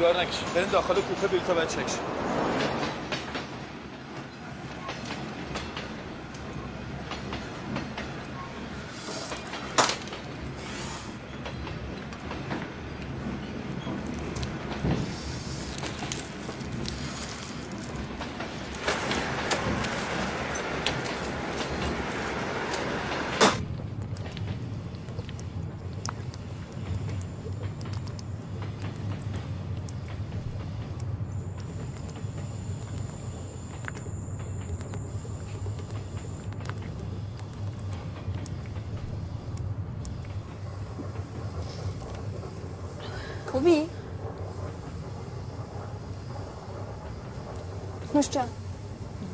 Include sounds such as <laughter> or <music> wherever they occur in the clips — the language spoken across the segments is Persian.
سیگار نکشید. برین داخل کوپه و چک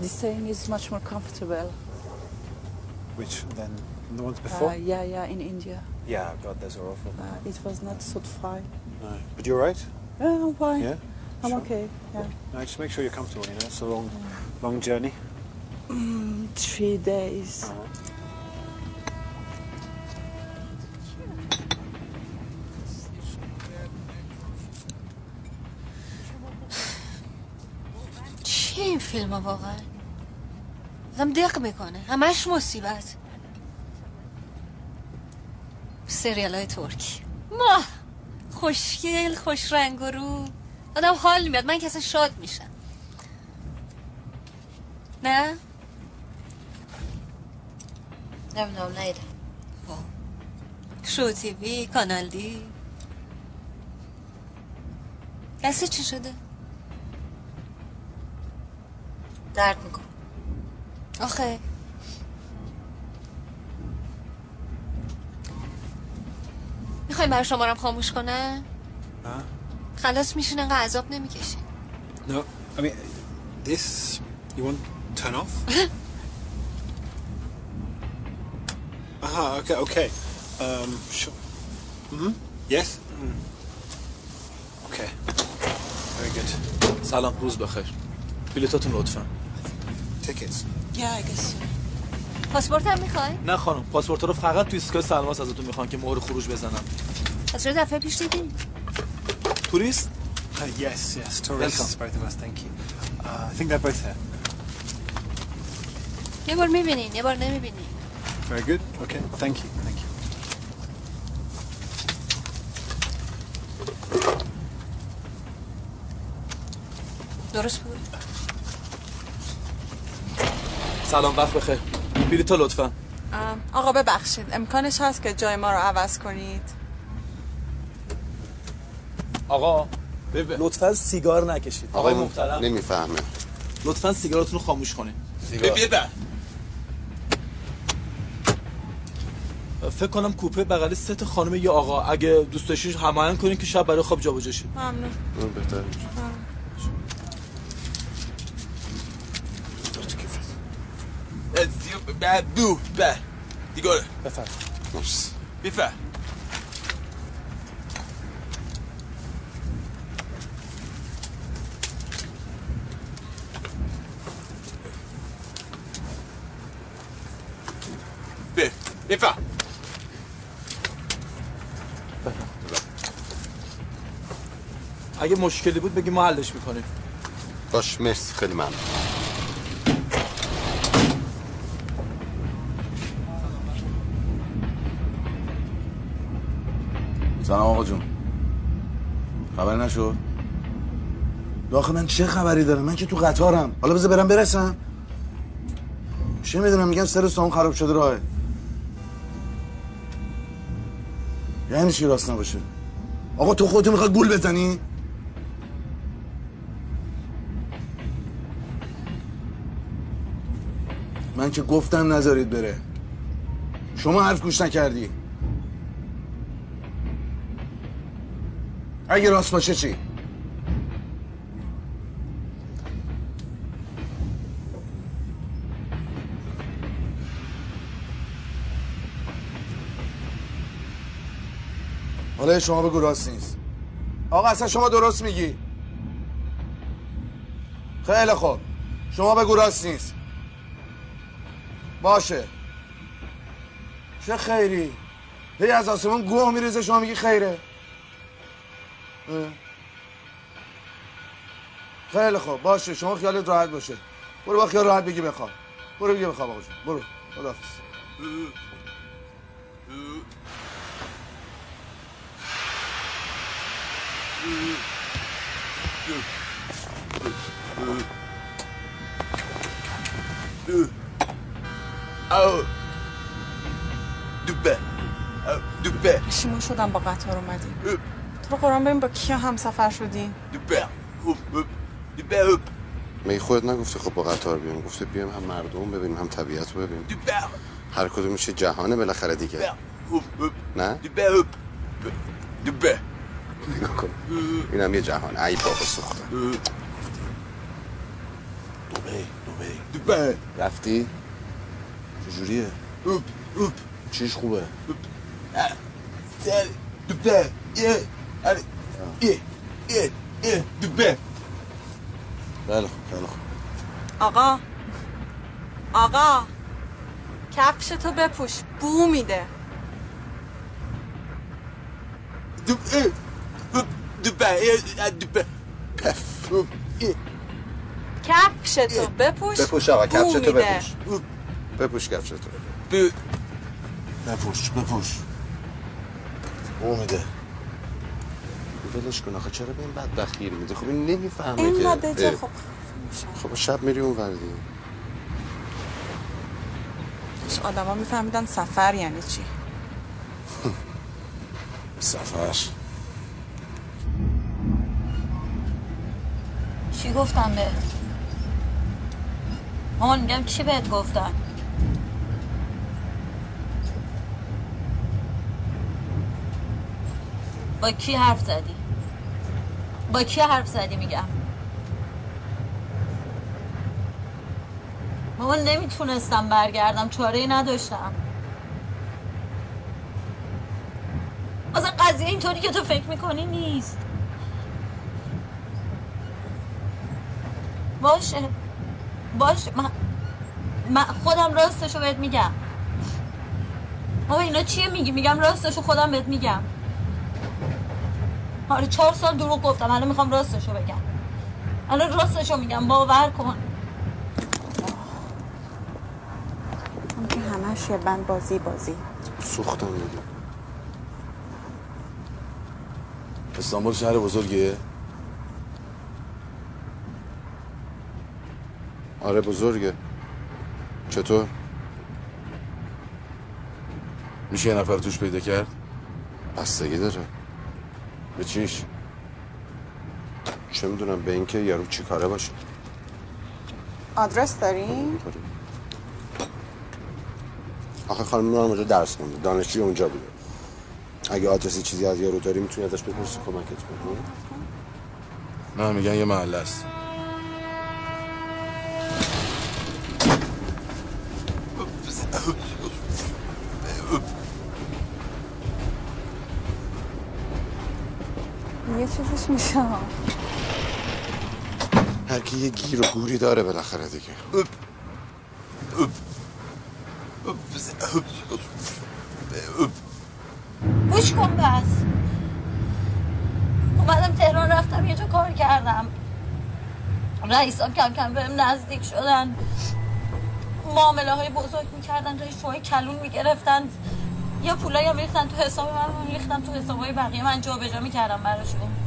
this train is much more comfortable. Which than the ones Uh, before? yeah, yeah, in India. yeah, God, those are awful. Uh, it was not so fine. No. But you're right? Yeah, I'm fine. Yeah? I'm Sure. okay. Yeah. No, just make sure you're comfortable, you know? It's a long, long journey. Mm, three days. چیه این فیلم ها واقعا آدم دق می‌کنه. همش مصیبت. سریال های ترکی ما خوشگل خوش رنگ و رو. آدم حال میاد من کسی شاد میشم. نه؟ نمی‌دونم نیده شو تیوی کانال دی. کسی چی شده؟ درد میکن آخه می‌خوایم برای شما رم خاموش کنم Huh? خلاص میشین انقدر عذاب نمی‌کشین No, I mean, this, you want turn off? <laughs> Aha, okay, okay. Um, sure. Mm-hmm. Yes? Mm. Okay. Very good. سلام روز بخیر بلیطاتون لطفا Tickets. Yeah, I guess so. پاسپورت هم می‌خوای؟ نه خانم پاسپورت رو فقط تو ایستگاه سلماس ازتون می‌خوان که مهر خروج بزنم از چرا دفعه پیش دیدی؟ توریست Uh, yes, yes, tourists, both of us, thank you. Uh, I think they're both here. یه بار می‌بینین یه بار نمی‌بینین Very good. Okay, thank you, thank you. درست بود سلام وقت بخیر. بلیطا لطفا. آقا ببخشید امکانش هست که جای ما رو عوض کنید؟ آقا لطفا سیگار نکشید. آقای محترم. نمی‌فهمه. لطفا سیگارتون رو خاموش کنید. سیگار. ببر فکر کنم کوپه بغل سه تا خانم یا آقا. اگه دوست داشتین هماهنگ کنین که شب برای خواب جابجا شه ممنون. اون میشه بو به دیگاره بفرم مرسی بفر به بفر اگه مشکلی بود بگی ما حلش می‌کنیم. باش مرسی خیلی ممنون. سلام آقا جون. خبر نشد؟ داخل من چه خبری دارم؟ من که تو قطارم. حالا بذار برم برسم. چه می‌دونم؟ میگن سر سامون خراب شده راه یعنی چی راست نباشه؟ آقا تو خودتو می‌خواد گول بزنی؟ من که گفتم نذارید بره. شما حرف گوش نکردی. اگه راست باشه چی؟ حالا شما بگو راست نیست. آقا اصلا شما درست میگی. خیلی خوب. شما بگو راست نیست. باشه. چه خیری؟ هی از آسمون گوه میریزه شما میگی خیره. خیلی خوب. باشه. شما خیالت راحت باشه. برو با خیال راحت بگی بخواب. برو بگی بخواب آقا جون. برو. خداحافظ. او دوبه. او دوبه. پشیمون شدم با قطار اومدی. تو رو قرآن ببین با کیا همسفر شدی؟ دوبه اوپ اوپ دوبه اوپ می خودت نگفتی خب با قطار بیام؟ گفته بیام هم مردم ببینیم هم طبیعت رو ببینیم. دوبه هر کدوم میشه جهانه بالاخره دیگه. نه؟ دوبه اوپ دوبه. نگاه کن. اینم یه جهان. ای بابا سوخته. دوبی دوبه رفتی؟ چجوریه؟ اوپ اوپ چیش خوبه؟ دوبه. یه. اره یه یه یه دوبه خیلی خوب خیلی خوب آقا آقا کفش تو بپوش بو میده دوبه دوبه دوبه پف اوپ یه کفش تو بپوش بپوش آقا بو کفشتو میده. بپوش بپوش کفشتو بو بپوش بپوش او میده ولش کن آخه چرا به این بدبخت گیر میده خب این نمی‌فهمه اینقدر که. خب. خب شب میری اون وردی آدما میفهمیدن سفر یعنی چی؟ <laughs> سفر. چی گفتم بهت مامان میگم چی بهت گفتم با کی حرف زدی؟ با کی حرف زدی میگم؟ مامان نمی‌تونستم برگردم چاره ای نداشتم. اصلا قضیه اینطوری که تو فکر می‌کنی نیست. باشه. باشه. من, من خودم راستشو بهت میگم. بابا اینا چیه میگی؟ میگم راستشو خودم بهت میگم. آره چهار سال دروغ گفتم. الان می‌خوام راستشو بگم. الان راستشو میگم. باور کن. اون که همش یه بند بازی بازی. سوختم دیگه. استانبول شهر بزرگیه؟ آره بزرگه. چطور؟ میشه یه نفر توش پیدا کرد؟ بستگی داره. به چیش؟ چه می‌دونم به اینکه یارو چی کاره باشه. آدرس داری؟ آخه خانم نورم اونجا درس خونده. دانشجوی اونجا بوده. اگه آدرسی چیزی از یارو داری می‌تونی ازش بپرسی کمکت کنه نه میگن یه محله است. میشه هر کی یه گیر و گوری داره بالاخره دیگه. اوپ. اوپ. اوپ. اوپ. اوپ. گوش کن بس. اومدم تهران رفتم یه جا کار کردم. رئیسا کم کم بهم نزدیک شدن. معامله های بزرگ می‌کردن رئیس های کلون می‌گرفتن. یا پولایی هم ریختن تو حساب من ریختن تو حساب های بقیه من جا به جا می‌کردم براشون.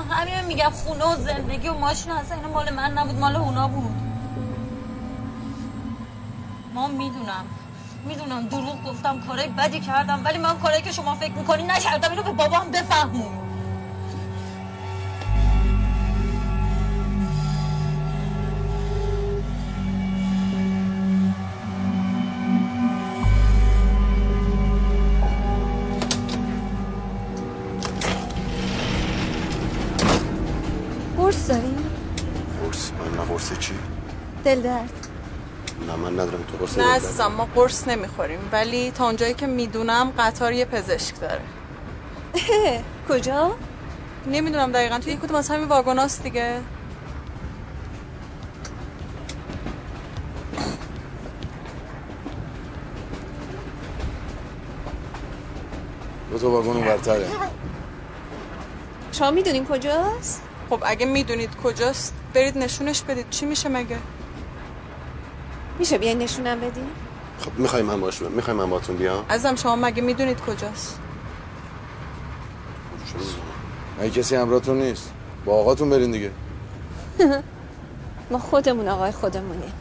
همین میگم خونه و زندگی و ماشین اصلا اینا مال من نبود مال اونا بود. ما می‌دونم می‌دونم دروغ گفتم کارای بدی کردم ولی من کارایی که شما فکر می‌کنی نکردم اینو به بابام بفهمون. دل درد نه من ندارم تو قرص نه. عزیزم ما قرص نمی‌خوریم ولی تا اونجایی که می‌دونم قطار یه پزشک داره <laughs> کجا؟ نمی‌دونم دقیقا توی کدوم از همین واگناست دیگه دو تا واگن برتره شما می‌دونین کجاست؟ خب اگه می‌دونید کجاست برید نشونش بدید چی میشه مگه میشه بیاین نشونم بدین؟ خب می‌خوای من باش می‌خوای من باتون بیام؟ عزیزم شما مگه می‌دونید کجاست؟ اگه کسی همراهتون نیست؟ با آقاتون برین دیگه. <laughs> ما خودمون آقای خودمونیم.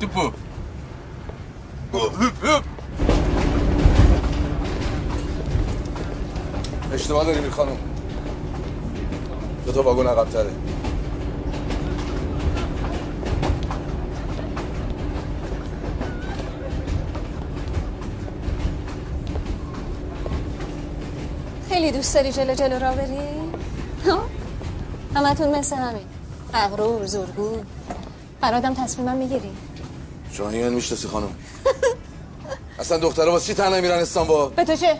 توپو. اشتباه داری خانم. دو تا واگن عقب تره خیلی دوست داری جلو جلو را بری؟ همتون مثل همین. اغرور زورگو برادم تصمیمم می‌گیری. شاهین می‌شناسی خانم. اصلا دخترها واسه چی تنها میرن استانبول؟ به تو چه؟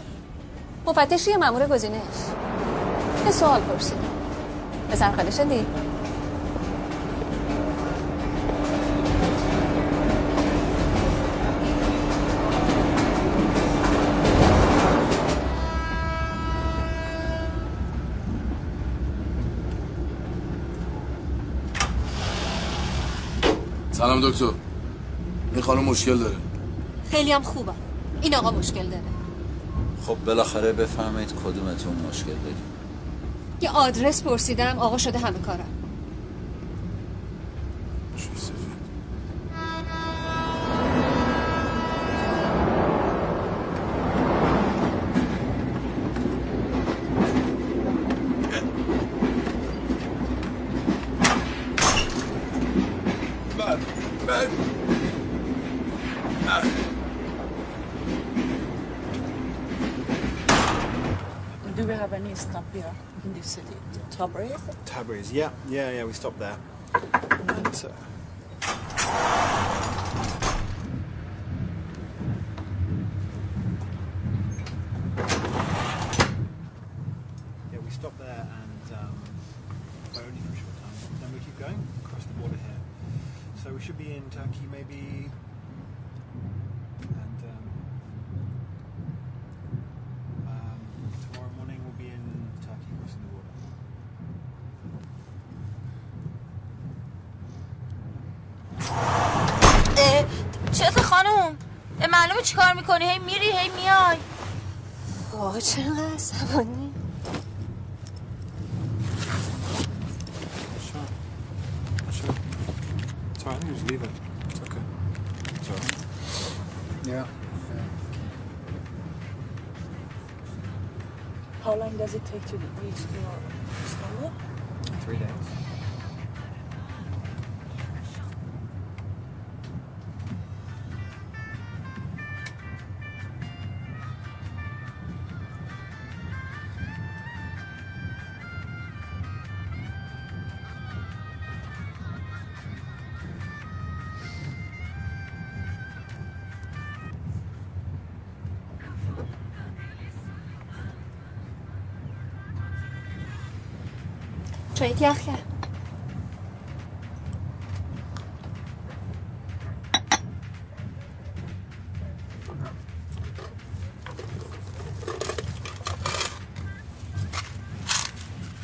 مفتشی مامور گزینش؟ یه سوال پرسیدم به سرخاله شدی؟ دکتر. این خانم مشکل داره. خیلی هم خوبم این آقا مشکل داره. خب بالاخره بفهمید کدومتون مشکل دارید. یه آدرس پرسیدم آقا شده همه کارم Tabriz? Tabriz, yeah, yeah, yeah, we stopped there. Uh, چایت یخ کرد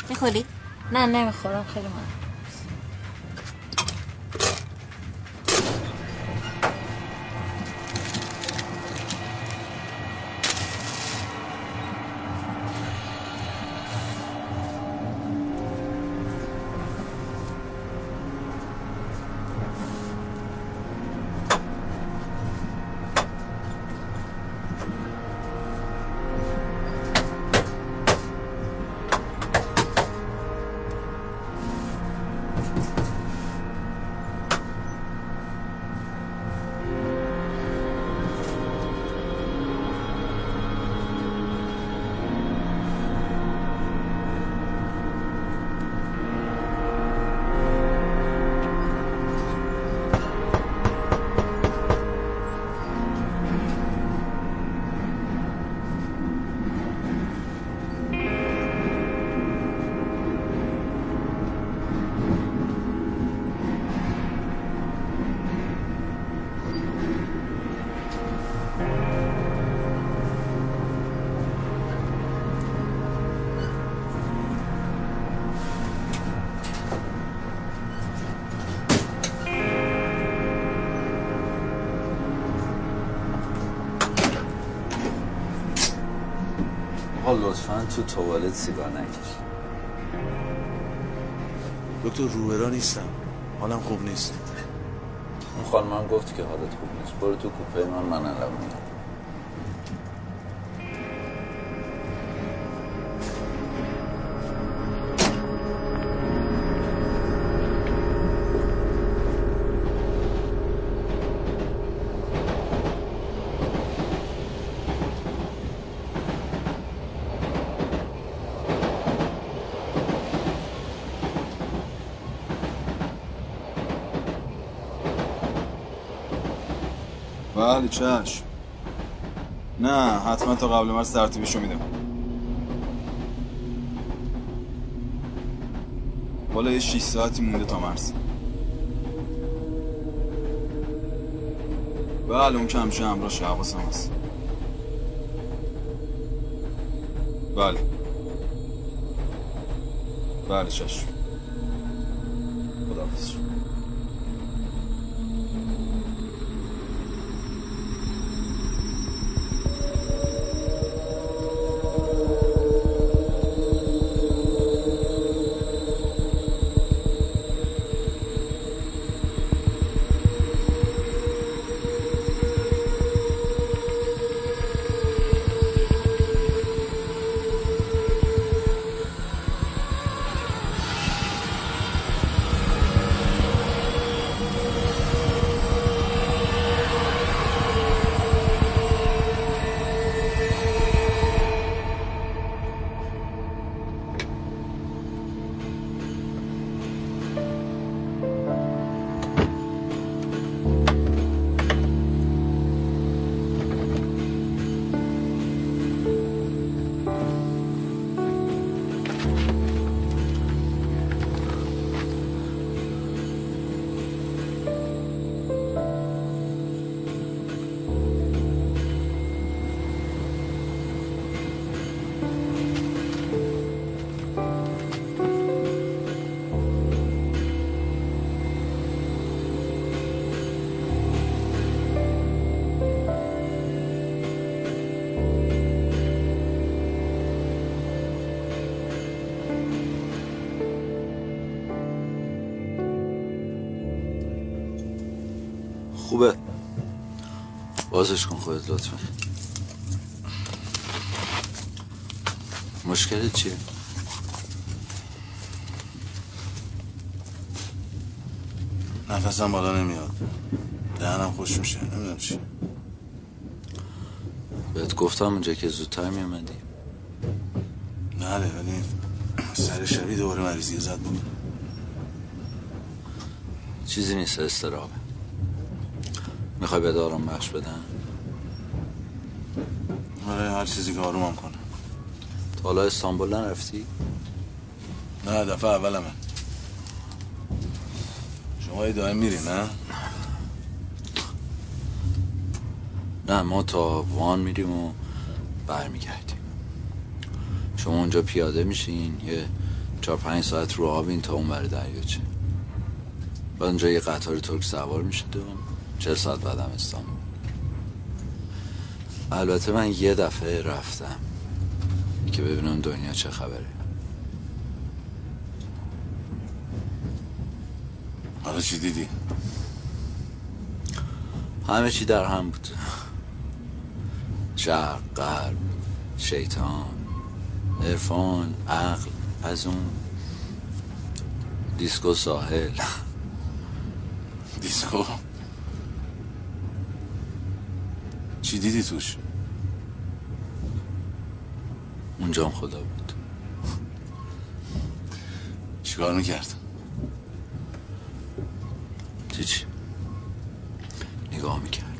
می‌خوری؟ نه نمی‌خورم خیلی من تو توالت سیگار نکش دکتر روبرا نیستم. حالم خوب نیست. اون خانم گفت که حالت خوب نیست. برو تو کوپه من من الان میام. بله چشم. نه حتما تا قبل مرز ترتیبشو میدم. بالا یه 6 ساعتی مونده تا مرز. بله اون که همیشه همراهش حواسم هست. بله. بله چشم. خودت لطفا. مشکلت چیه؟ نفسم بالا نمیاد. دهنم خوش میشه. نمی‌دونم چی. بهت گفتم اونجا که زودتر میامدی بله ولی سر شبی دوباره مریضی زد بود. چیزی نیست استرابه می‌خوای به دارم بخش بدن آره هر چیزی که آرومم کنه. تا حالا استانبول نرفتی؟ نه دفعه اولمه. شما یه دائم میری نه؟ نه ما تا وان میریم و برمیگردیم. شما اونجا پیاده میشین یه چهار پنج ساعت رو آبین تا اون بر دریاچه بعد اونجا یه قطار ترک سوار میشید و چه ساعت بعدم استانبول. البته من یه دفعه رفتم که ببینم دنیا چه خبره حالا چی دیدی؟ همه چی در هم بود شرق غرب شیطان عرفان عقل از اون دیسکو ساحل دیسکو چی دیدی توش؟ اونجام خدا بود چیکار می‌کرد؟ چی نگاه می‌کرد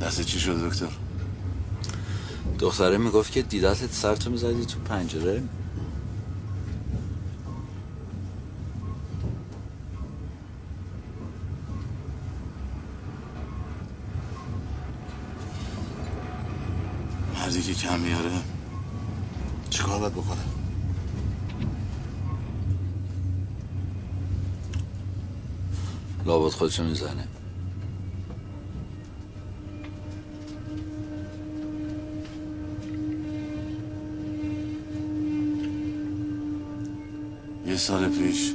دست چی شد دکتر؟ دختره می‌گفت که دیدتت سرتو می‌زدی تو پنجره کم میاره چیکار باید بکنه؟ لابد خودشو می‌زنه. یه سال پیش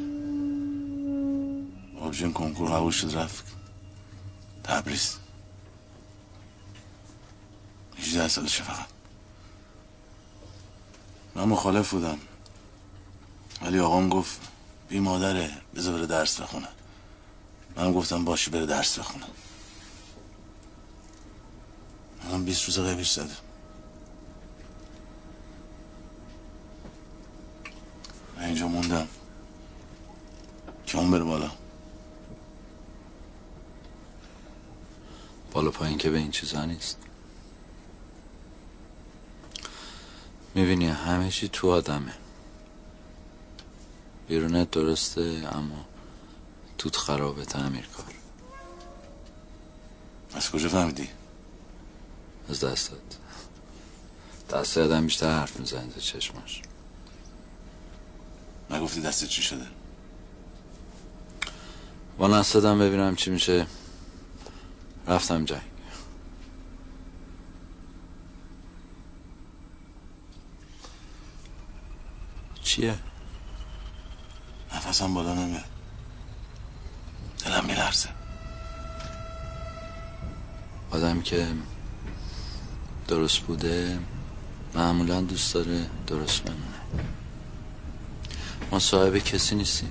آبجین کنکور قبول شد رفت. تبریز. 18 سالشه فقط. من مخالف بودم. ولی آقام گفت بی مادره بذار بره درس بخونه. من گفتم باشی بره درس بخونه. من 20 روز قبیش زدم. من اینجا موندم. که اون بره بالا؟ بالا پایین که به این چیزا نیست. می‌بینی همه چی تو آدمه. بیرونت درسته اما توت خرابه تعمیر کار. از کجا فهمیدی؟ از دستت. دست آدم بیشتر حرف می‌زنه تا چشماش. نگفتی دستت چی شده؟ با نستدم ببینم چی میشه. رفتم جنگ. چیه؟ نفسم بالا نمیاد. دلم میلرزه. آدم که درست بوده معمولا دوست داره درست بمونه. ما صاحب کسی نیستیم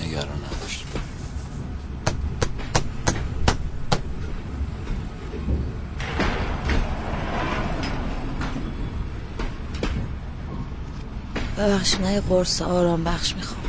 نگران نباش یه قرص آرام بخش می‌خوام.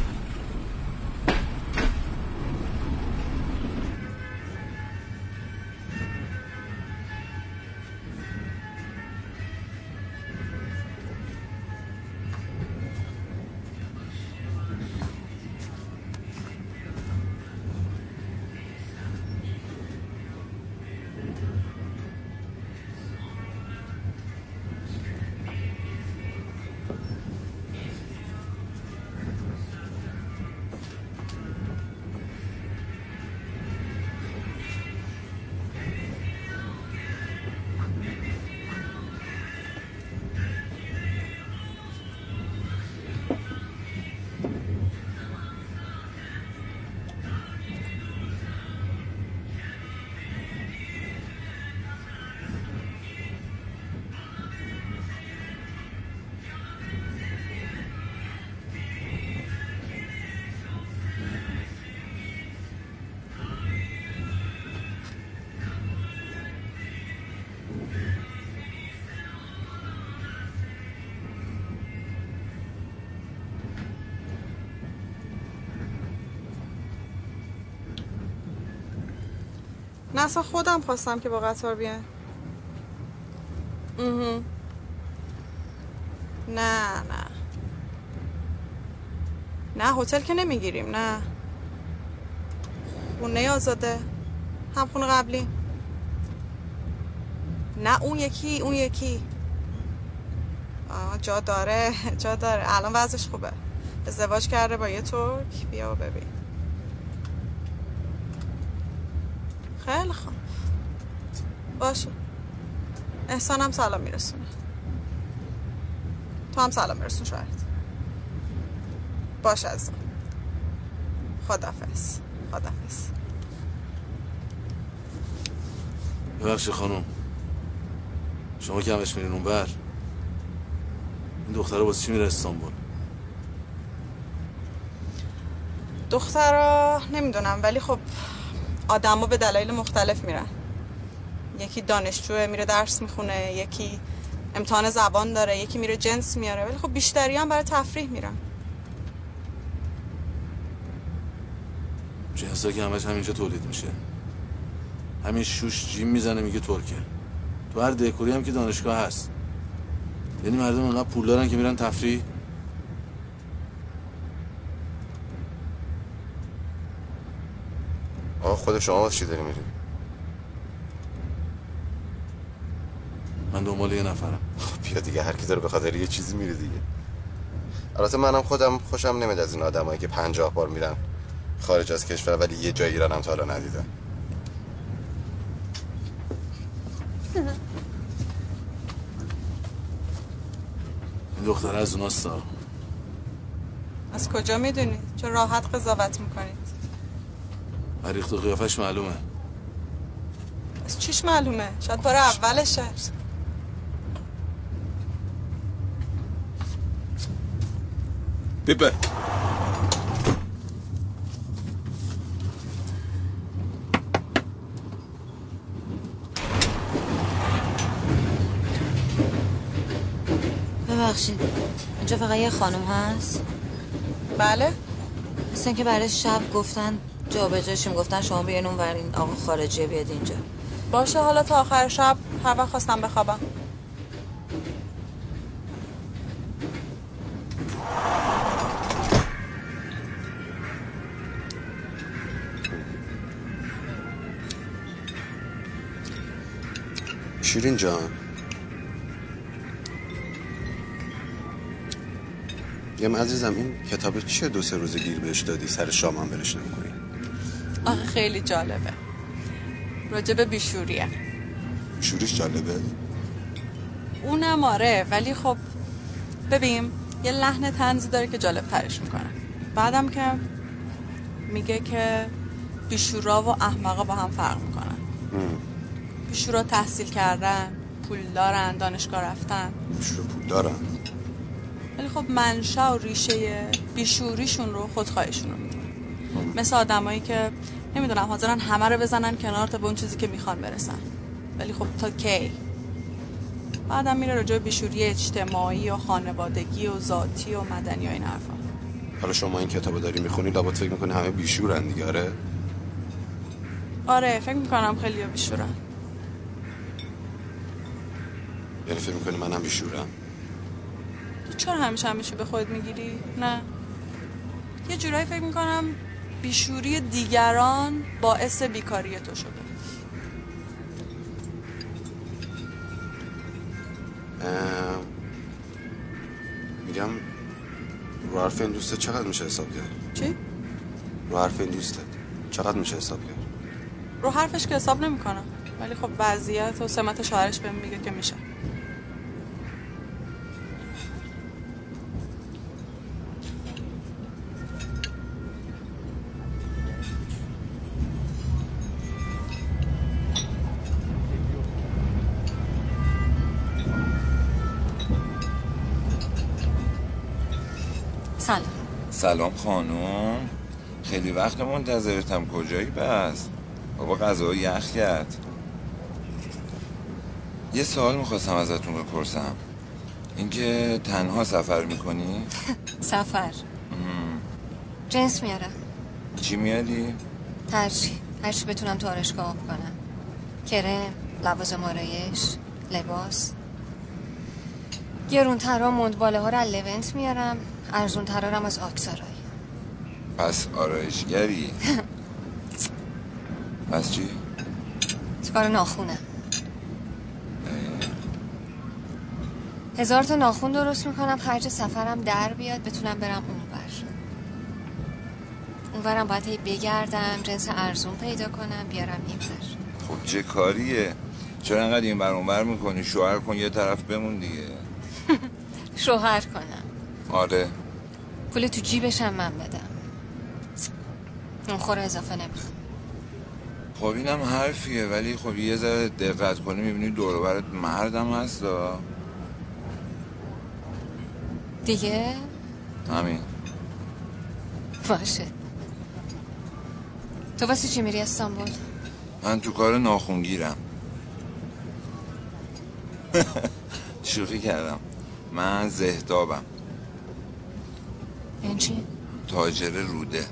اصلا خودم خواستم که با قطار بیان. نه نه. نه هتل که نمی‌گیریم نه. خونه آزاده. هم خونه قبلی. نه اون یکی اون یکی. آه جا داره <laughs> جا داره. الان وضعش خوبه. ازدواج کرده با یه ترک. بیا و ببین خیلی خوب باشه احسان هم سلام میرسونه. تو هم سلام میرسون شاید. باشه عزیزم. خدافز خدافز ببخشید خانم. شما که همش میرین اونور؟ این دختره واسه چی میره استانبول؟ دخترا نمی‌دونم ولی خب آدما به دلایل مختلف میرن. یکی دانشجوه میره درس می‌خونه یکی امتحان زبان داره یکی میره جنس میاره ولی خب بیشتری هم برای تفریح میرن. جنسا که همش همینجا تولید میشه. همین شوش جیم می‌زنه میگه ترکه تو هر دکوری هم که دانشگاه هست. یعنی مردم انقدر پول دارن که میرن تفریح. آقا خود شما واسه چی داری میری من دنبال یه نفرم. خب <laughs> بیا دیگه هر کی داره به خاطر یه چیزی میره دیگه. البته منم خودم خوشم نمیاد از این آدمایی که پنجاه بار میرن خارج از کشور ولی یه جای ایران هم تا حالا ندیدن این دختر از اوناستا از کجا می‌دونید چون راحت قضاوت می‌کنید. ریخت و قیافش معلومه. از چیش معلومه؟ شاید بار اولشه. بیبه ببخشید. اینجا فقط یه خانم هست؟ بله. مثل که برای شب گفتن جا به جاشیم گفتن شما بیاین اون این آقا خارجی بیاد اینجا. باشه حالا تا آخر شب هر وقت خواستم بخوابم. شیرین جان. یم عزیزم این کتاب چیه دو سه روز گیر بهش دادی؟ سر شام هم برش نمی‌کنی. آخه خیلی جالبه. راجب بیشوریه. شورش جالبه؟ اونم آره ولی خب ببین یه لحن تنزی داره که جالب ترش می‌کنه. بعدم که میگه که بیشورا و احمقا با هم فرق می‌کنن. بیشورا تحصیل کردن پول دارن دانشگاه رفتن. بیشورا پول دارن. ولی خب منشا و ریشه بیشوریشون رو خودخواهشون رو می‌دونن. مثل آدمایی که نمی‌دونم حاضرن همه رو بزنن کنار تا به اون چیزی که می‌خوان برسن. ولی خب تا کی؟ بعدم میره راجع بیشوری اجتماعی و خانوادگی و ذاتی و مدنی و این حرفا. حالا شما این کتابو داری می‌خونی لابد فکر می‌کنی همه بیشورن دیگه آره؟ آره فکر می‌کنم خیلی بیشورن. یعنی فکر می‌کنی منم بیشورم؟ چرا همیشه همیشه به خود می‌گیری؟ نه. یه جورایی فکر می‌کنم بیشوری دیگران باعث بیکاری تو شده. میگم رو حرف این دوسته چقدر میشه حساب کرد؟ چی؟ رو حرف این دوسته چقدر میشه حساب کرد؟ رو حرفش که حساب نمی‌کنم. ولی خب وضعیت و سمت شوهرش بهم میگه که میشه. سلام خانم. خیلی وقت منتظرتم. کجایی بس؟ بابا غذا یخ کرد. یه سوال می‌خواستم ازتون بپرسم. اینکه تنها سفر می‌کنی؟ <laughs> سفر. جنس میارم چی میادی؟ هرچی هرچی بتونم تو آرشگاه آب کنم. کرم لوازم آرایش لباس. گرون ترا مندباله ها رو لونت میارم. ارزون ترا هم از آکسارای پس آرایشگری؟ <laughs> پس چی؟ کار ناخونم هزار تا ناخون درست می‌کنم خرج سفرم در بیاد بتونم برم اونور. اونورم باید هی بگردم جنس ارزون پیدا کنم بیارم این بر خب چه کاریه؟ چرا انقدر این بر اون بر می‌کنی؟ شوهر کن یه طرف بمون دیگه. <laughs> شوهر کنم. آره. پول تو جیبشم من بدم. اون خوره اضافه نمی‌خوام. خب اینم حرفیه ولی خب یه ذره دقت کنی می‌بینی دور برت مردم هست دا. دیگه؟ همین. باشه. تو واسه چی میری استانبول؟ من تو کار ناخونگیرم. <laughs> شوخی کردم. من زهدابم. این چی؟ تاجر روده.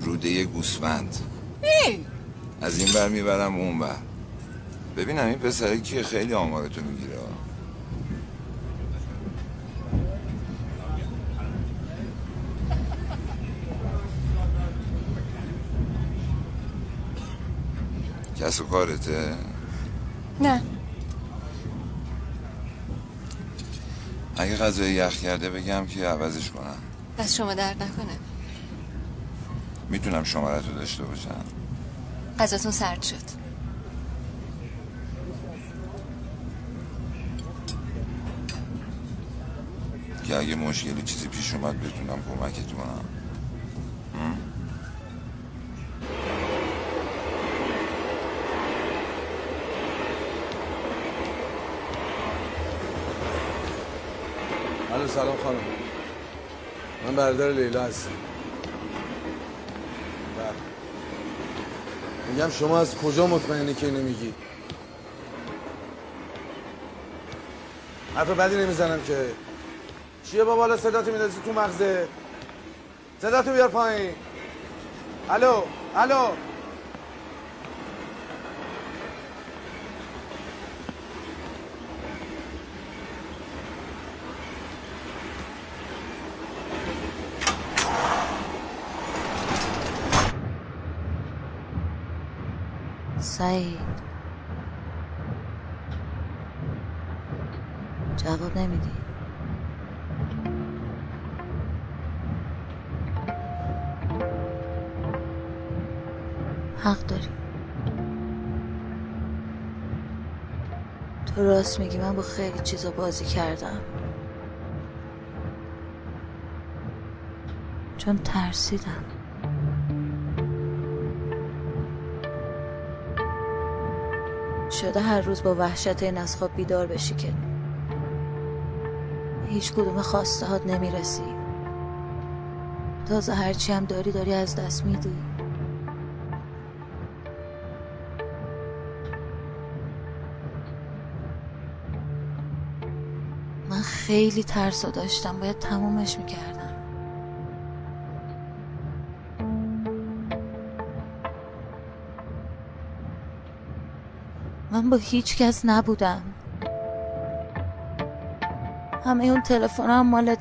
روده گوسفند. از این بر می‌برم اون بر. ببینم این پسره که خیلی آمارتو می‌گیره. کس و کارته؟ نه. اگه غذای یخ کرده بگم که عوضش کنم. دست شما درد نکنه. می‌تونم شماره تو داشته باشم. غذاتون سرد شد. که اگه مشکلی چیزی پیش اومد بتونم کمکت کنم. سلام خانم. من برادر لیلا هستم. بله. میگم شما از کجا مطمئنی که اینو میگی؟ حرف بدی نمی‌زنم که. چیه با بالا صداتو میدازی تو مغزه؟ صداتو بیار پایین. الو الو. سعید. جواب نمیدی. حق داری. تو راست میگی من با خیلی چیزا بازی کردم. چون ترسیدم. شده هر روز با وحشت این از خواب بیدار بشی که هیچ کدوم خواسته هات نمی‌رسی. تازه هرچی هم داری داری از دست میدی. من خیلی ترسا داشتم. باید تمومش می‌کردم. من با هیچ کس نبودم. همه اون تلفن هم مال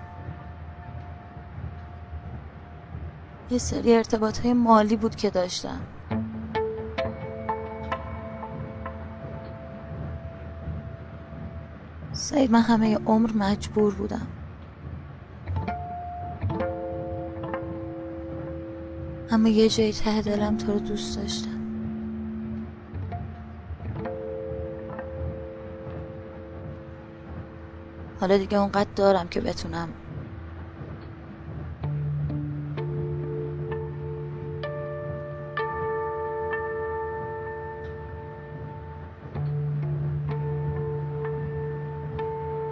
یه سری ارتباط های مالی بود که داشتم. سعید من همه عمر مجبور بودم. اما یه جایی ته دلم تو رو دوست داشتم. حالا دیگه اونقدر دارم که بتونم.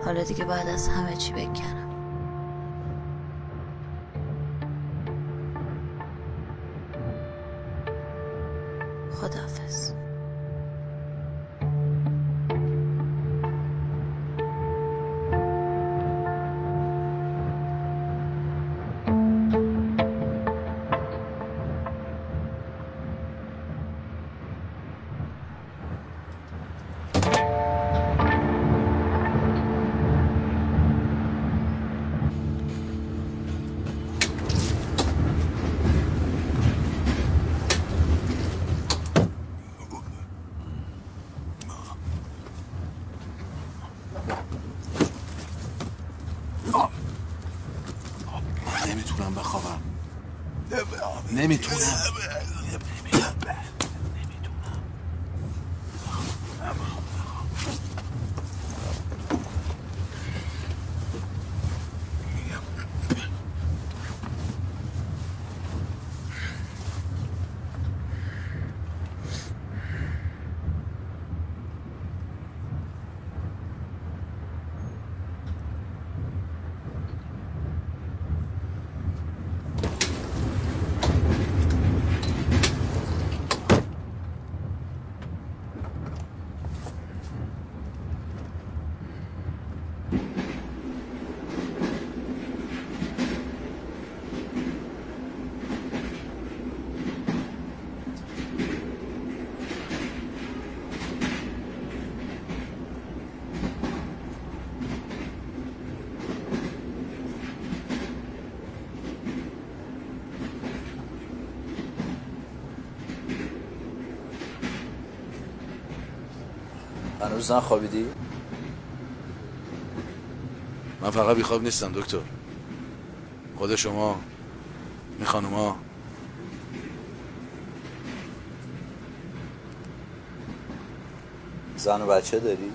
حالا دیگه بعد از همه چی بکنم هنوز نخوابیدی؟ من فقط بیخواب نیستم دکتر خود شما می خانوما زن و بچه داری؟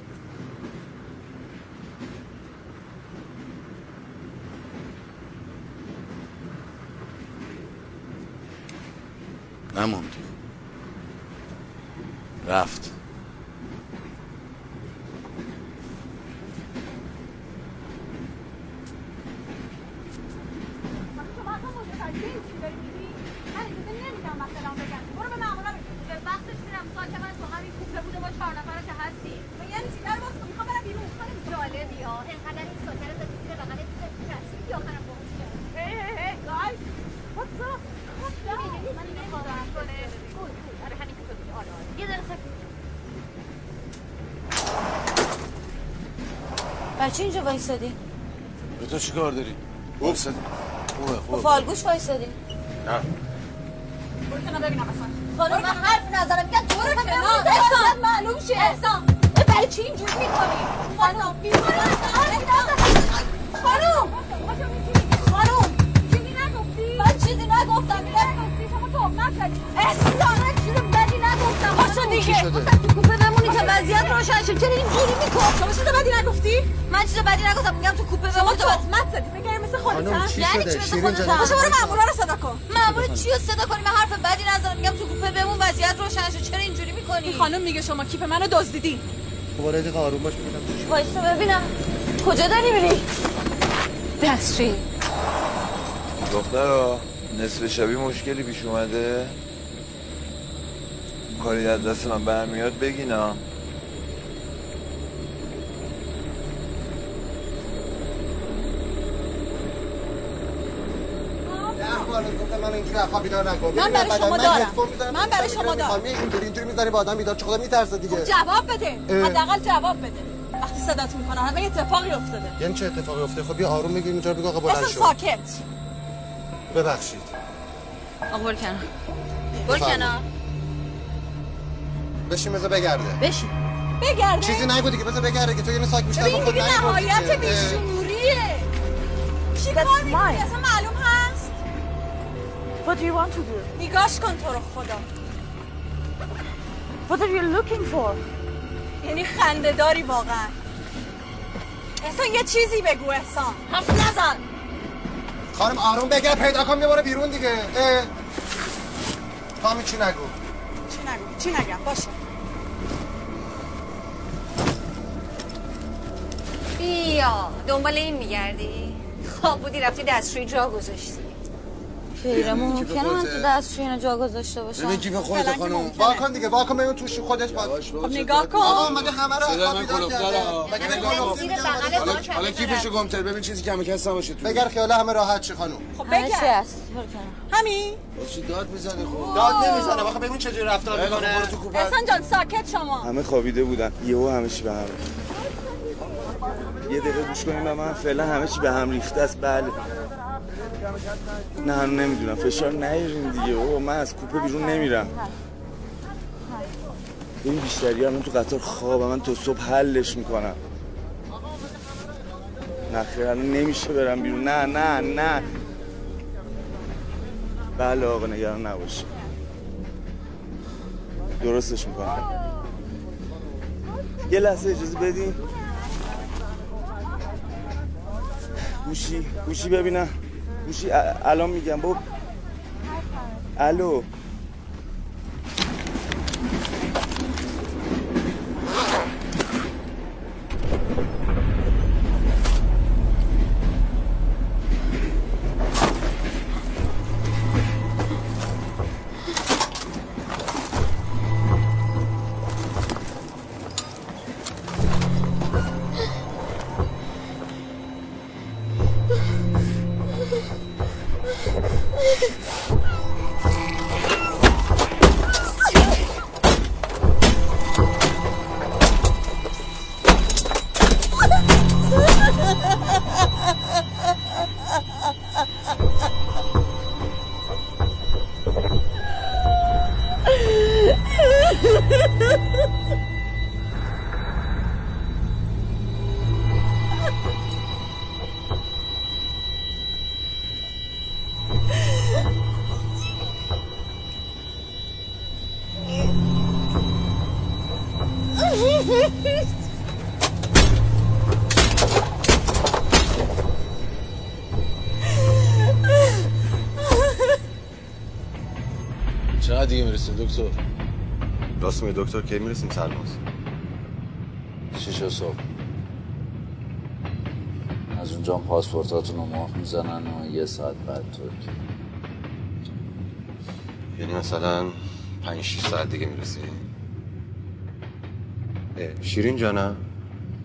وایسادی به تو چی کار داری؟ وایسادی خوبه با خوبه فالگوش وایسادی نه. چیز بدی نگفتم میگم تو کوپه شما بمون تا تهمت زدی بگم مثل خودت چی یعنی؟ چی مثل خودت باشه برو وایسا. مامورا رو صدا کن. مامور چی رو صدا کنی من حرف بدی نزدم میگم تو کوپه بمون وضعیت روشن شه چرا اینجوری می‌کنی؟ این خانم میگه شما کیف منو دزدیدی خب آره دیگه آروم باش ببینم تو وایسا ببینم. کجا داری میری؟ دستشویی. دخترا نصف شبی مشکلی پیش اومده. کاری از دست من برمیاد بگینا. من اینجوری از خواب بیدار نکن. من برای شما دارم. من برای شما دارم. اینجوری اینجوری می‌ذاری با آدم بیدار چه خدا میترسه دیگه؟ جواب بده. حداقل جواب بده. وقتی صدات می‌کنه همه اتفاقی افتاده. یعنی چه اتفاقی افتاده؟ خب بیا آروم بگیر اینجا بگو آقا بلند شو. ساکت. ببخشید. آقا برو کنار. برو. کنار. بشین بذار بگرده. بشین. بگرده. چیزی نگو دیگه بذار بگرده که تو یعنی ساک بیشتر با خود دیگه نگو. نهایت. بیشوریه چی کار می‌کنی؟ اصلا معلوم What do you want to do? نگاش کن تو رو خدا. What are you looking for? یعنی خنده داری واقعا. احسان یه چیزی بگو احسان. حرف نزن. خانم آروم بگه پیدا کن میباره بیرون دیگه. اه. خانم چی نگو؟ چی نگو؟ چی نگم؟ باشه. بیا دنبال این میگردی؟ خواب بودی رفتی دستشویی جا گذاشتی. غیر ممکنه من تو دستشویی اینو جا گذاشته باشم؟ ببین کیف خودت خانم؟ واکن دیگه واکن ببین توش خودت باش خب نگاه کن. آقا اومده همه رو خواب من کلوفتره. حالا کیفشو گمتر. ببین چیزی کمی کس نباشه تو بگر خیال همه راحت شه خانم. خب همه چی کنار. همین. چی داد می‌زنی خب؟ داد نمی‌زنه. واخه ببین چجوری رفتار خوب، می‌کنه. احسان جان ساکت شما. همه خوابیده بودن. یهو همه چی به هم یه دقیقه گوش کنیم من فعلا همه چی به هم ریخته است. بله. نه نمی‌دونم. فشار نیارین دیگه. بابا من از کوپه بیرون نمیرم. این بیشتری الان تو قطار خوابم من تا صبح حلش می‌کنم. نه الان نمیشه برم بیرون. نه نه نه. بله آقا نگران نباشه درستش می‌کنم. یه لحظه اجازه بدین. گوشی گوشی ببینم. گوشی الان میگم بابا. الو. دکتر. راست می دکتر کی می‌رسیم؟ سلماس شیش صبح؟ از اونجا هم پاسپورتاتون رو ماه می‌زنن و یه ساعت بعد ترکی یعنی مثلا پنج شیش ساعت دیگه می‌رسیم. شیرین جانم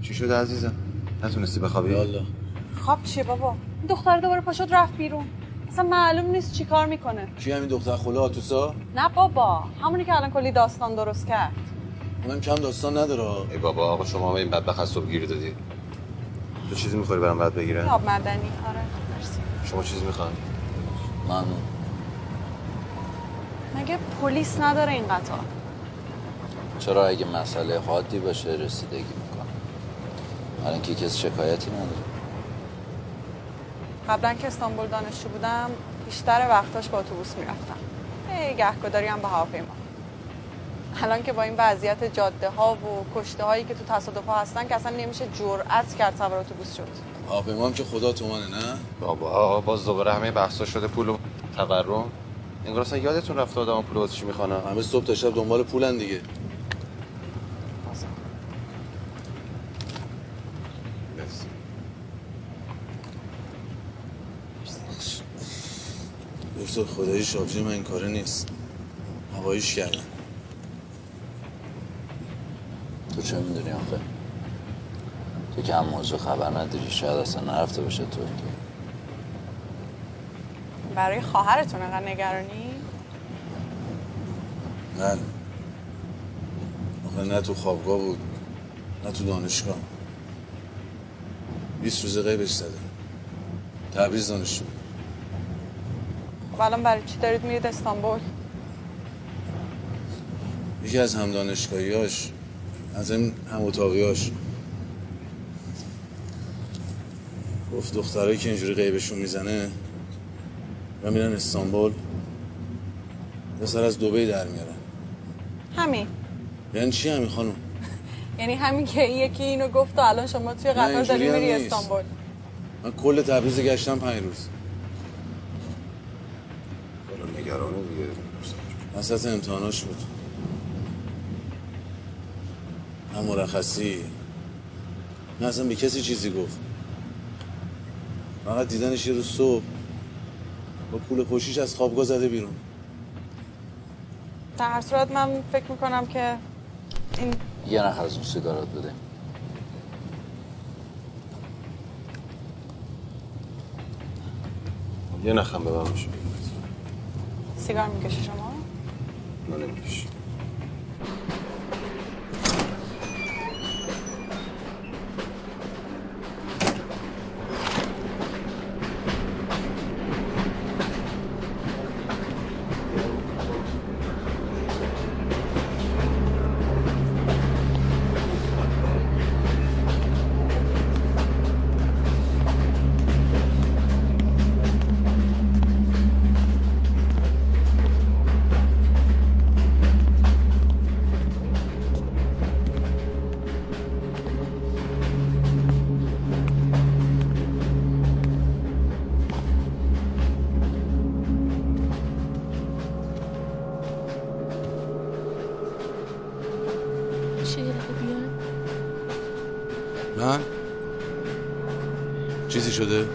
چی شده عزیزم؟ نتونستی بخوابی؟ یالا خواب چیه بابا؟ دختر دوباره پاشد رفت بیرون. اصلا معلوم نیست چی کار می‌کنه. کی همین دختر خلا آتوسا؟ نه بابا همونی که الان کلی داستان درست کرد. اونم کم داستان نداره. ای بابا آقا شما به این بدبخت از صبح گیر دادی. تو چیزی می‌خوری برام بعد بگیره آب مدنی. آره مرسی. شما چیزی می‌خوان؟ ممنون. مگه پلیس نداره این قطار؟ چرا اگه مسئله حادی باشه رسیدگی می‌کنه؟ الان که کسی شکایتی نداره. قبلا که استانبول دانشجو بودم بیشتر وقتاش با اتوبوس می‌رفتم. ای گهگداری هم با هواپیما. الان که با این وضعیت جاده ها و کشته هایی که تو تصادف ها هستن که اصلا نمیشه جرأت کرد سوار اتوبوس شد. هواپیما هم که خدا تومنه نه؟ بابا باز دوباره همه بحثا شده پول و تورم. انگار اصلا یادتون رفته آدم پول واسه چی می‌خوانه. همه صبح تا شب دنبال پولن دیگه. دکتر خدایی شابجی من این کاره نیست. هواییش کردن. تو چه می‌دونی آخه؟ تو که هم موضوع خبر نداری شاید اصلا نرفته باشه ترکیه برای خواهرتون انقدر نگرانی؟ نه. آخه نه تو خوابگاه بود نه تو دانشگاه. 20 روز غیبش زده. تبریز دانشجو بود. الان برای چی دارید میرید استانبول؟ یکی از هم دانشگاهیاش از این هم اتاقیاش گفت دخترایی که اینجوری غیبشون می‌زنه و میرن استانبول پسر از دوبی در میارن. همین. یعنی چی همین خانم؟ <laughs> یعنی همین که یکی اینو گفت و الان شما توی قطار داری میری. استانبول. من کل تبریز گشتم پنج روز نگرانه دیگه وسط امتحاناش بود نه مرخصی. نه اصلا به کسی چیزی گفت. فقط دیدنش یه روز صبح با پول پشیش از خوابگاه زده بیرون. در هر صورت من فکر می‌کنم که این یه نخ از اون سیگارات بده یه نخم به من میشه سیگار می‌کشی شما؟ من نمی‌کشم من چیزی شده؟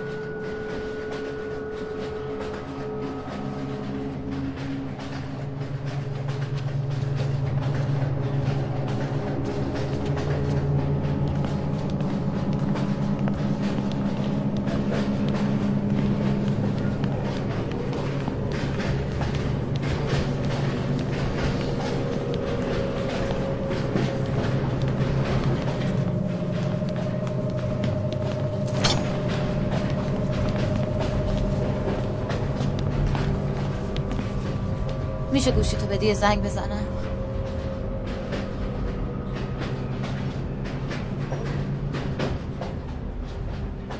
یه زنگ بزنم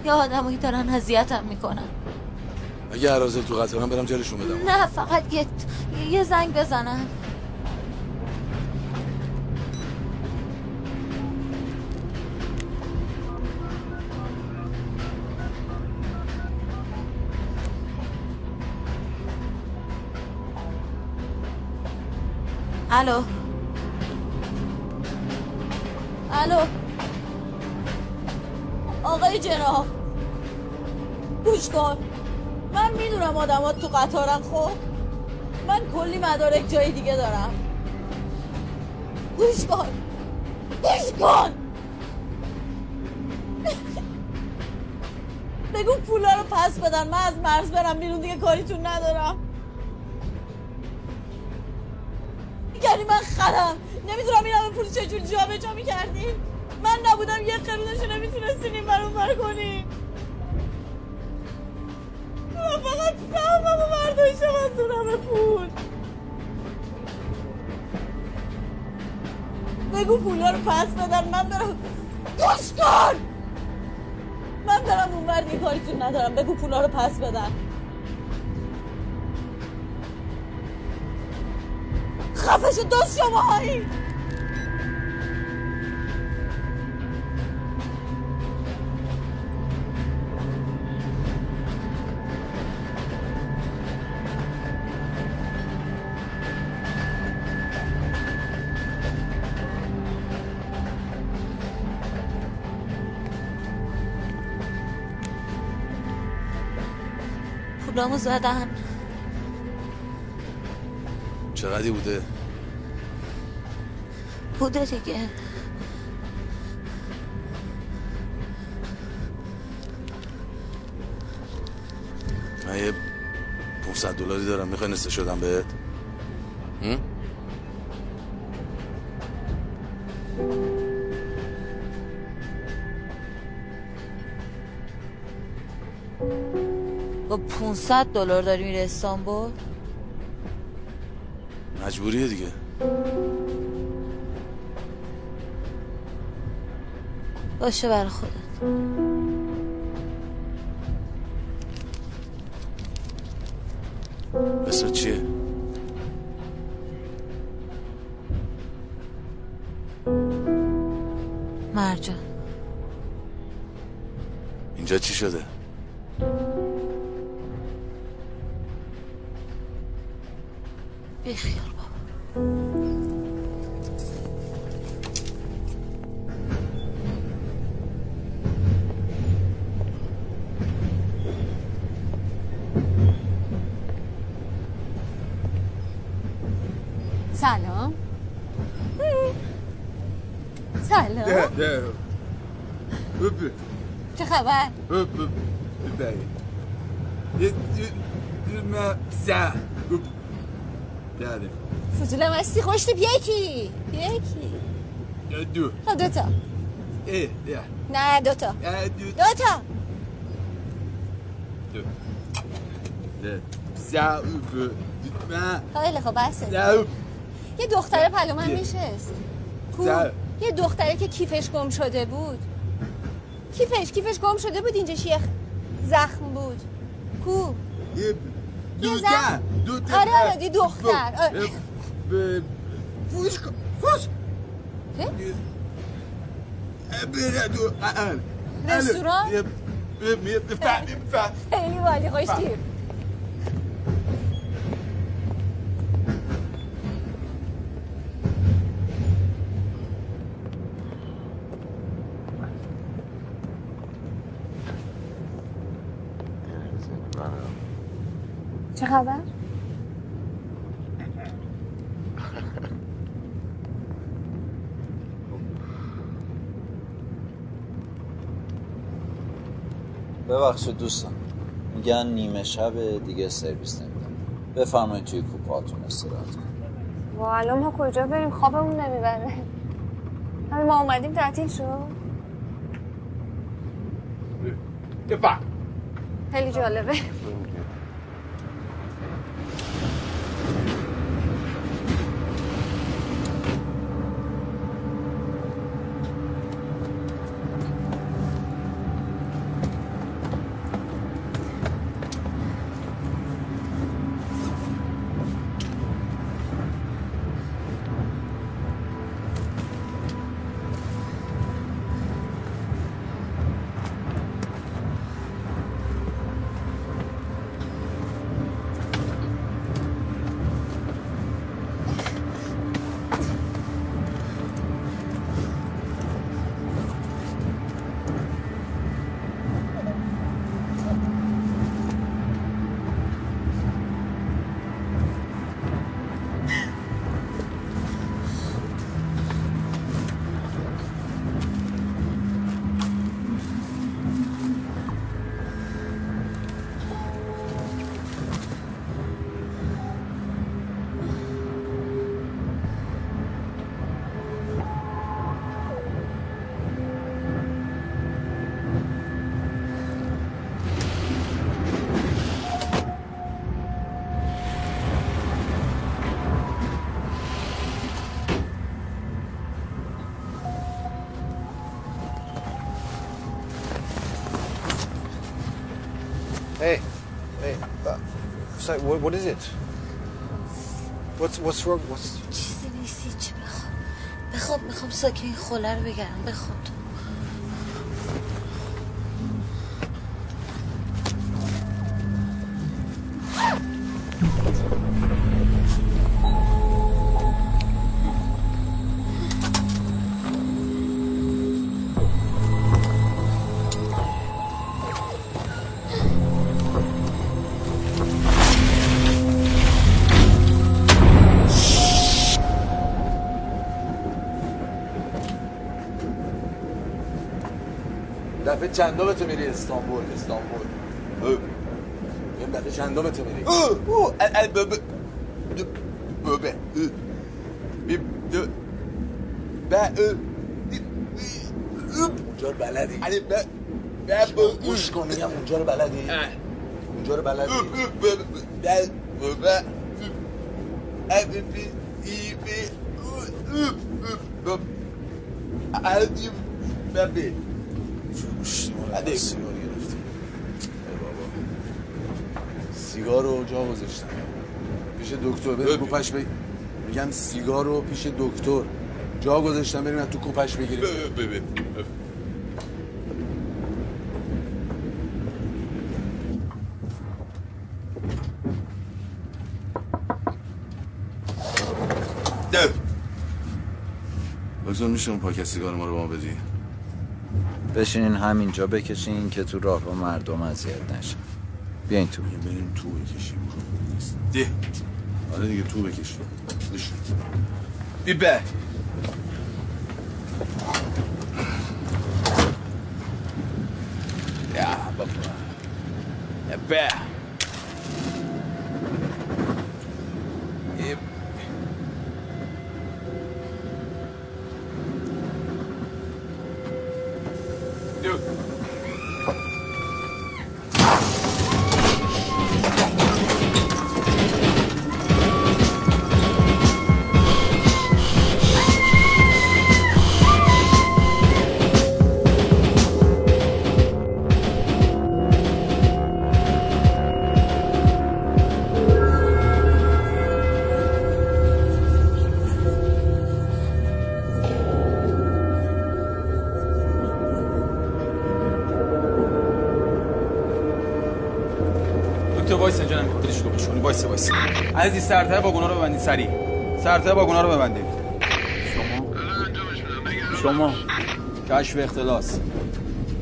یا آدمایی دارن اذیتم می‌کنن. اگه عرازل تو قطارم برم جلشون بدم. نه فقط یه یه زنگ بزنم الو الو آقای جناب. گوش کن من می‌دونم آدمات تو قطارن خب؟ من کلی مدارک جای دیگه دارم. گوش کن گوش کن بگو پولا رو پس بدن. من از مرز برم بیرون دیگه کاریتون ندارم. پس بدن من برم. گوش کن! من برم اون دیگه کاریتون ندارم. بگو پولا رو پس بدن خفش دوست شما هایی پولامو زدن. چقدی بوده؟ بوده دیگه. من یه 500 دلاری دارم می‌خوای نصف شدم بهت؟ 100 دلار داری میره استانبول؟ مجبوریه دیگه. باشه برای خودت. بیا یکی یکی. دو. خب دوتا اه ja نه دوتا دو دوتا دو ما خیلی خب بسه. سا یه دختر پلومن میشست. کو؟ زن. یه دختره که کیفش گم شده بود. کیفش کیفش گم شده بود اینجا یه زخم بود. کو؟ دو زن. تا. دو تا آره آره یه دختر. آره. فوش کن فوش چه؟ بره دو الان رستوران؟ بفهمی بفهمی خیلی والی خوشتیر چه خبر؟ ببخشید دوستان. میگن نیمه شب دیگه سرویس نمیدن بفرمایید توی کوپاتون استراحت کنید. وا الان ما کجا بریم؟ خوابمون نمی‌بره. همین ما اومدیم تعطیل شد دفع خیلی جالبه. What, is it? What's what's wrong? What's چیزی نیستی چی بخواب بخواب می‌خوام ساکه این خوله رو بگرم بخواب دفعه چندم تو میری استانبول؟ استانبول. این دفعه چندم تو میری؟ اونجا رو بلدی؟ گوش کن میگم اونجا رو بلدی؟ اونجا رو بلدی؟ بابا سیگار گرفتی. ای بابا. سیگار رو جا گذاشتم. پیش دکتر بریم کوپش بگیر. میگم سیگار رو پیش دکتر. جا گذاشتم بریم تو کوپش بگیریم. دکتر میشه اون پاکت سیگار ما رو با ما بدی. بشینین همینجا بکشین که تو راه رو مردم اذیت نشن. بیاین تو. بریم تو بکشیم. ده آره دیگه تو بکش بشین. بیبه یا بابا. یا به. عزیز سرتای واگونا رو ببندید سریع. سرتای واگونا رو ببندید شما؟ شما. کشف اختلاس.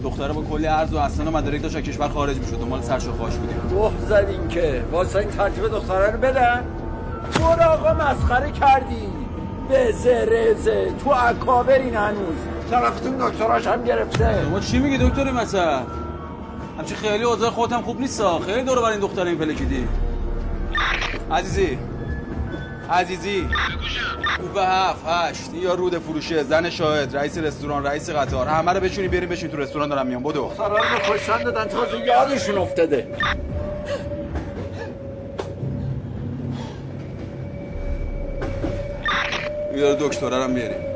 دختره با کلی عرض و اسناد و مدارک داشت کشور خارج می‌شد. دنبال سرش و خواهش بودیم. گوه زدین که. واسه این ترتیب دختره رو بدن. برو آقا مسخره کردی. بزه رزه تو اکابرین هنوز. طرفتون دکتراش هم گرفته. شما چی میگی دکتر مثلا همچی خیلی اوضاع خودم خوب نیست خیلی دور بر این دختر این پلکیدی عزیزی. عزیزی. او به هفت هشت. یا رود فروشه. زن شاهد رئیس رستوران رئیس قطار. همه رو بچونی بریم بشین تو رستوران دارم میام. بدو. دخترها رو کشتن دادن. تازه یادشون افتاده. بیا دکتره رو بیاریم.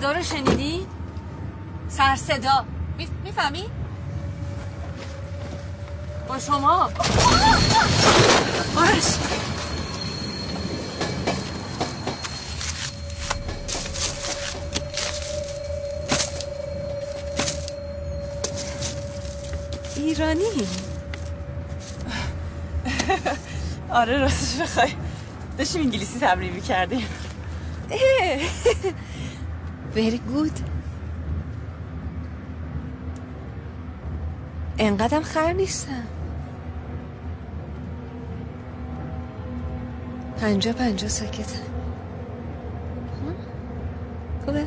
سرصدا رو شنیدی؟ سرصدا می‌فهمی؟ با شما. آرش ایرانی؟ آره راستش بخوای. داشتیم انگلیسی تمرین می‌کردیم. Very good. انقدرم خر نیستم. پنجا پنجا ساکتم. خوبه؟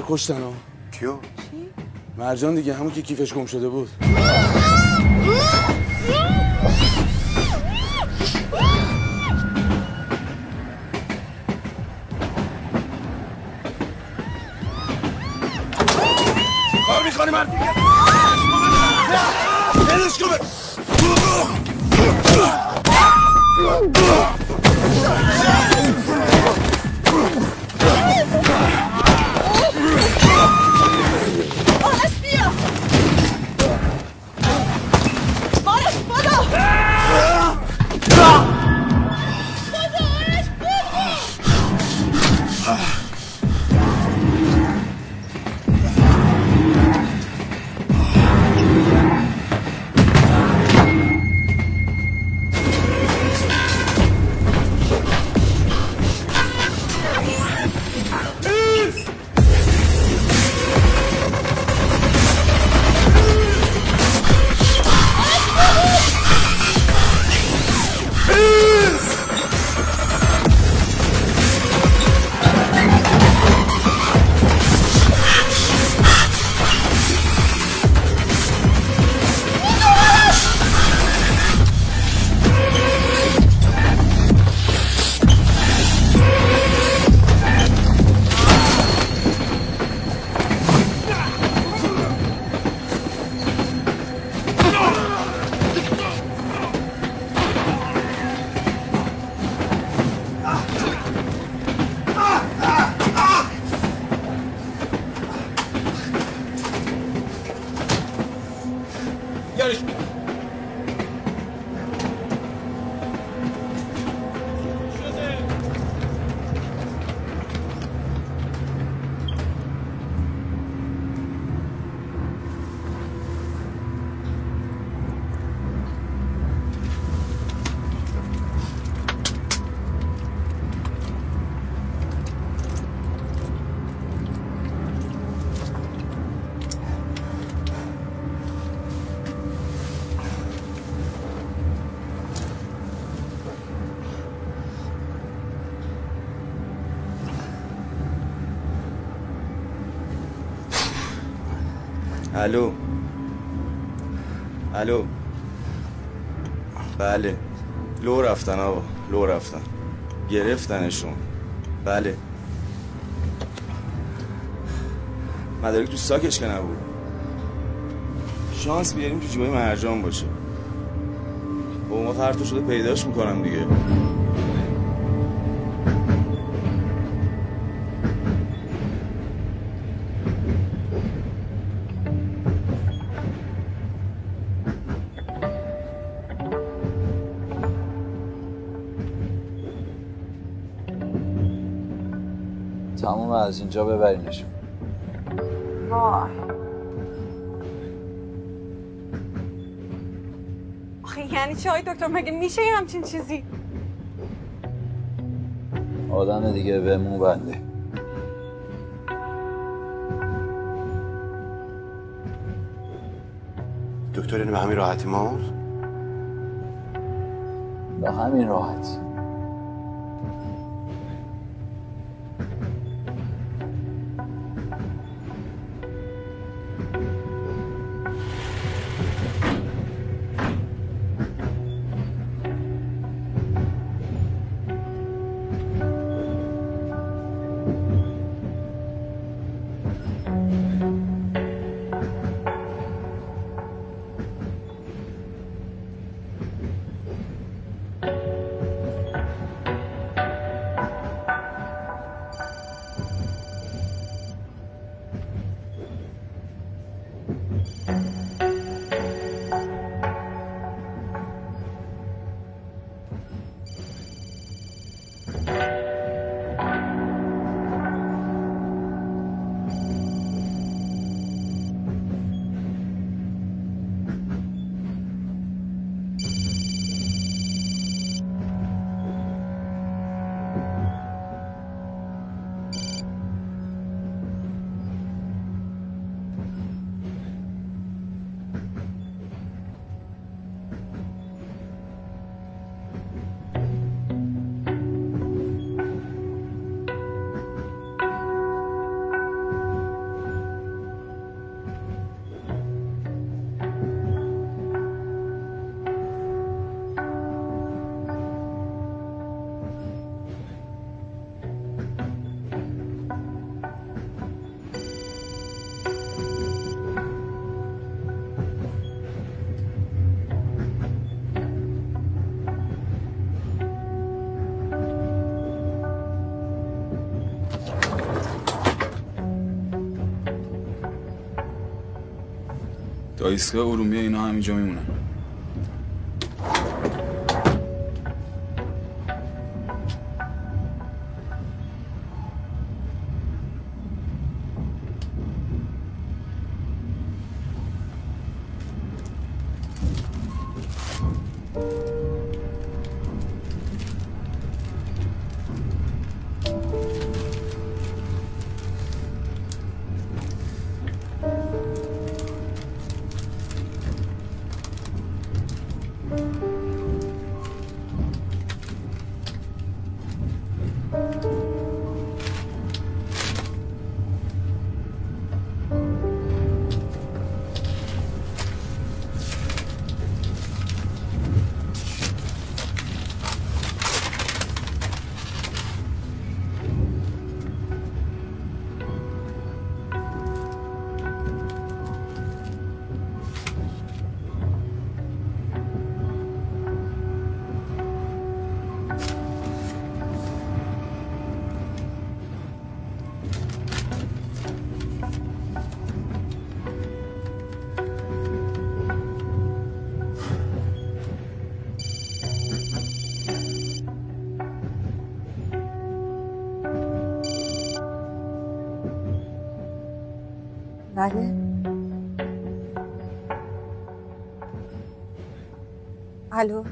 رو کشتن ها کیو؟ مرجان دیگه همون که کیفش گم شده بود. الو. الو. بله. لو رفتن آقا. لو رفتن. گرفتنشون. بله. مدارک تو ساکش که نبود. شانس بیاریم تو جیبای مرجان باشه. با ما پرتو شده پیداش می‌کنم دیگه. از اینجا ببرینشون. وای. آخه یعنی چی آقای دکتر؟ مگه میشه یه همچین چیزی؟ آدم دیگه به مو بنده. دکتر اینو به همین راحتی مرد به همین راحتی. ایستگاه ارومیه اینا همینجا میمونن. بله. الو.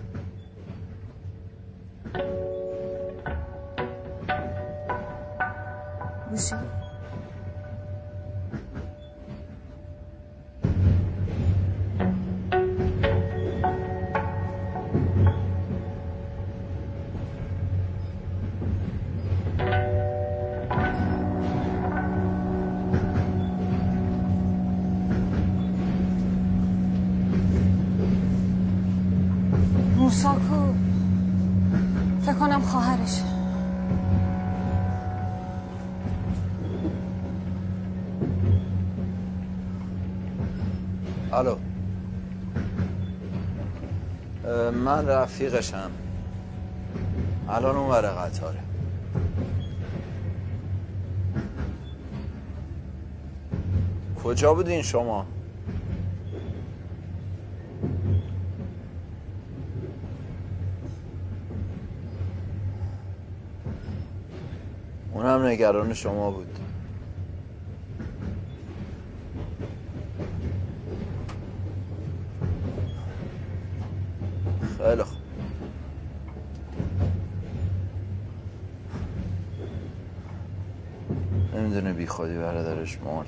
من رفیقشم. الان اون ور قطاره. کجا بودین شما؟ اونم نگران شما بود خیلی خوب نمی‌دونه بی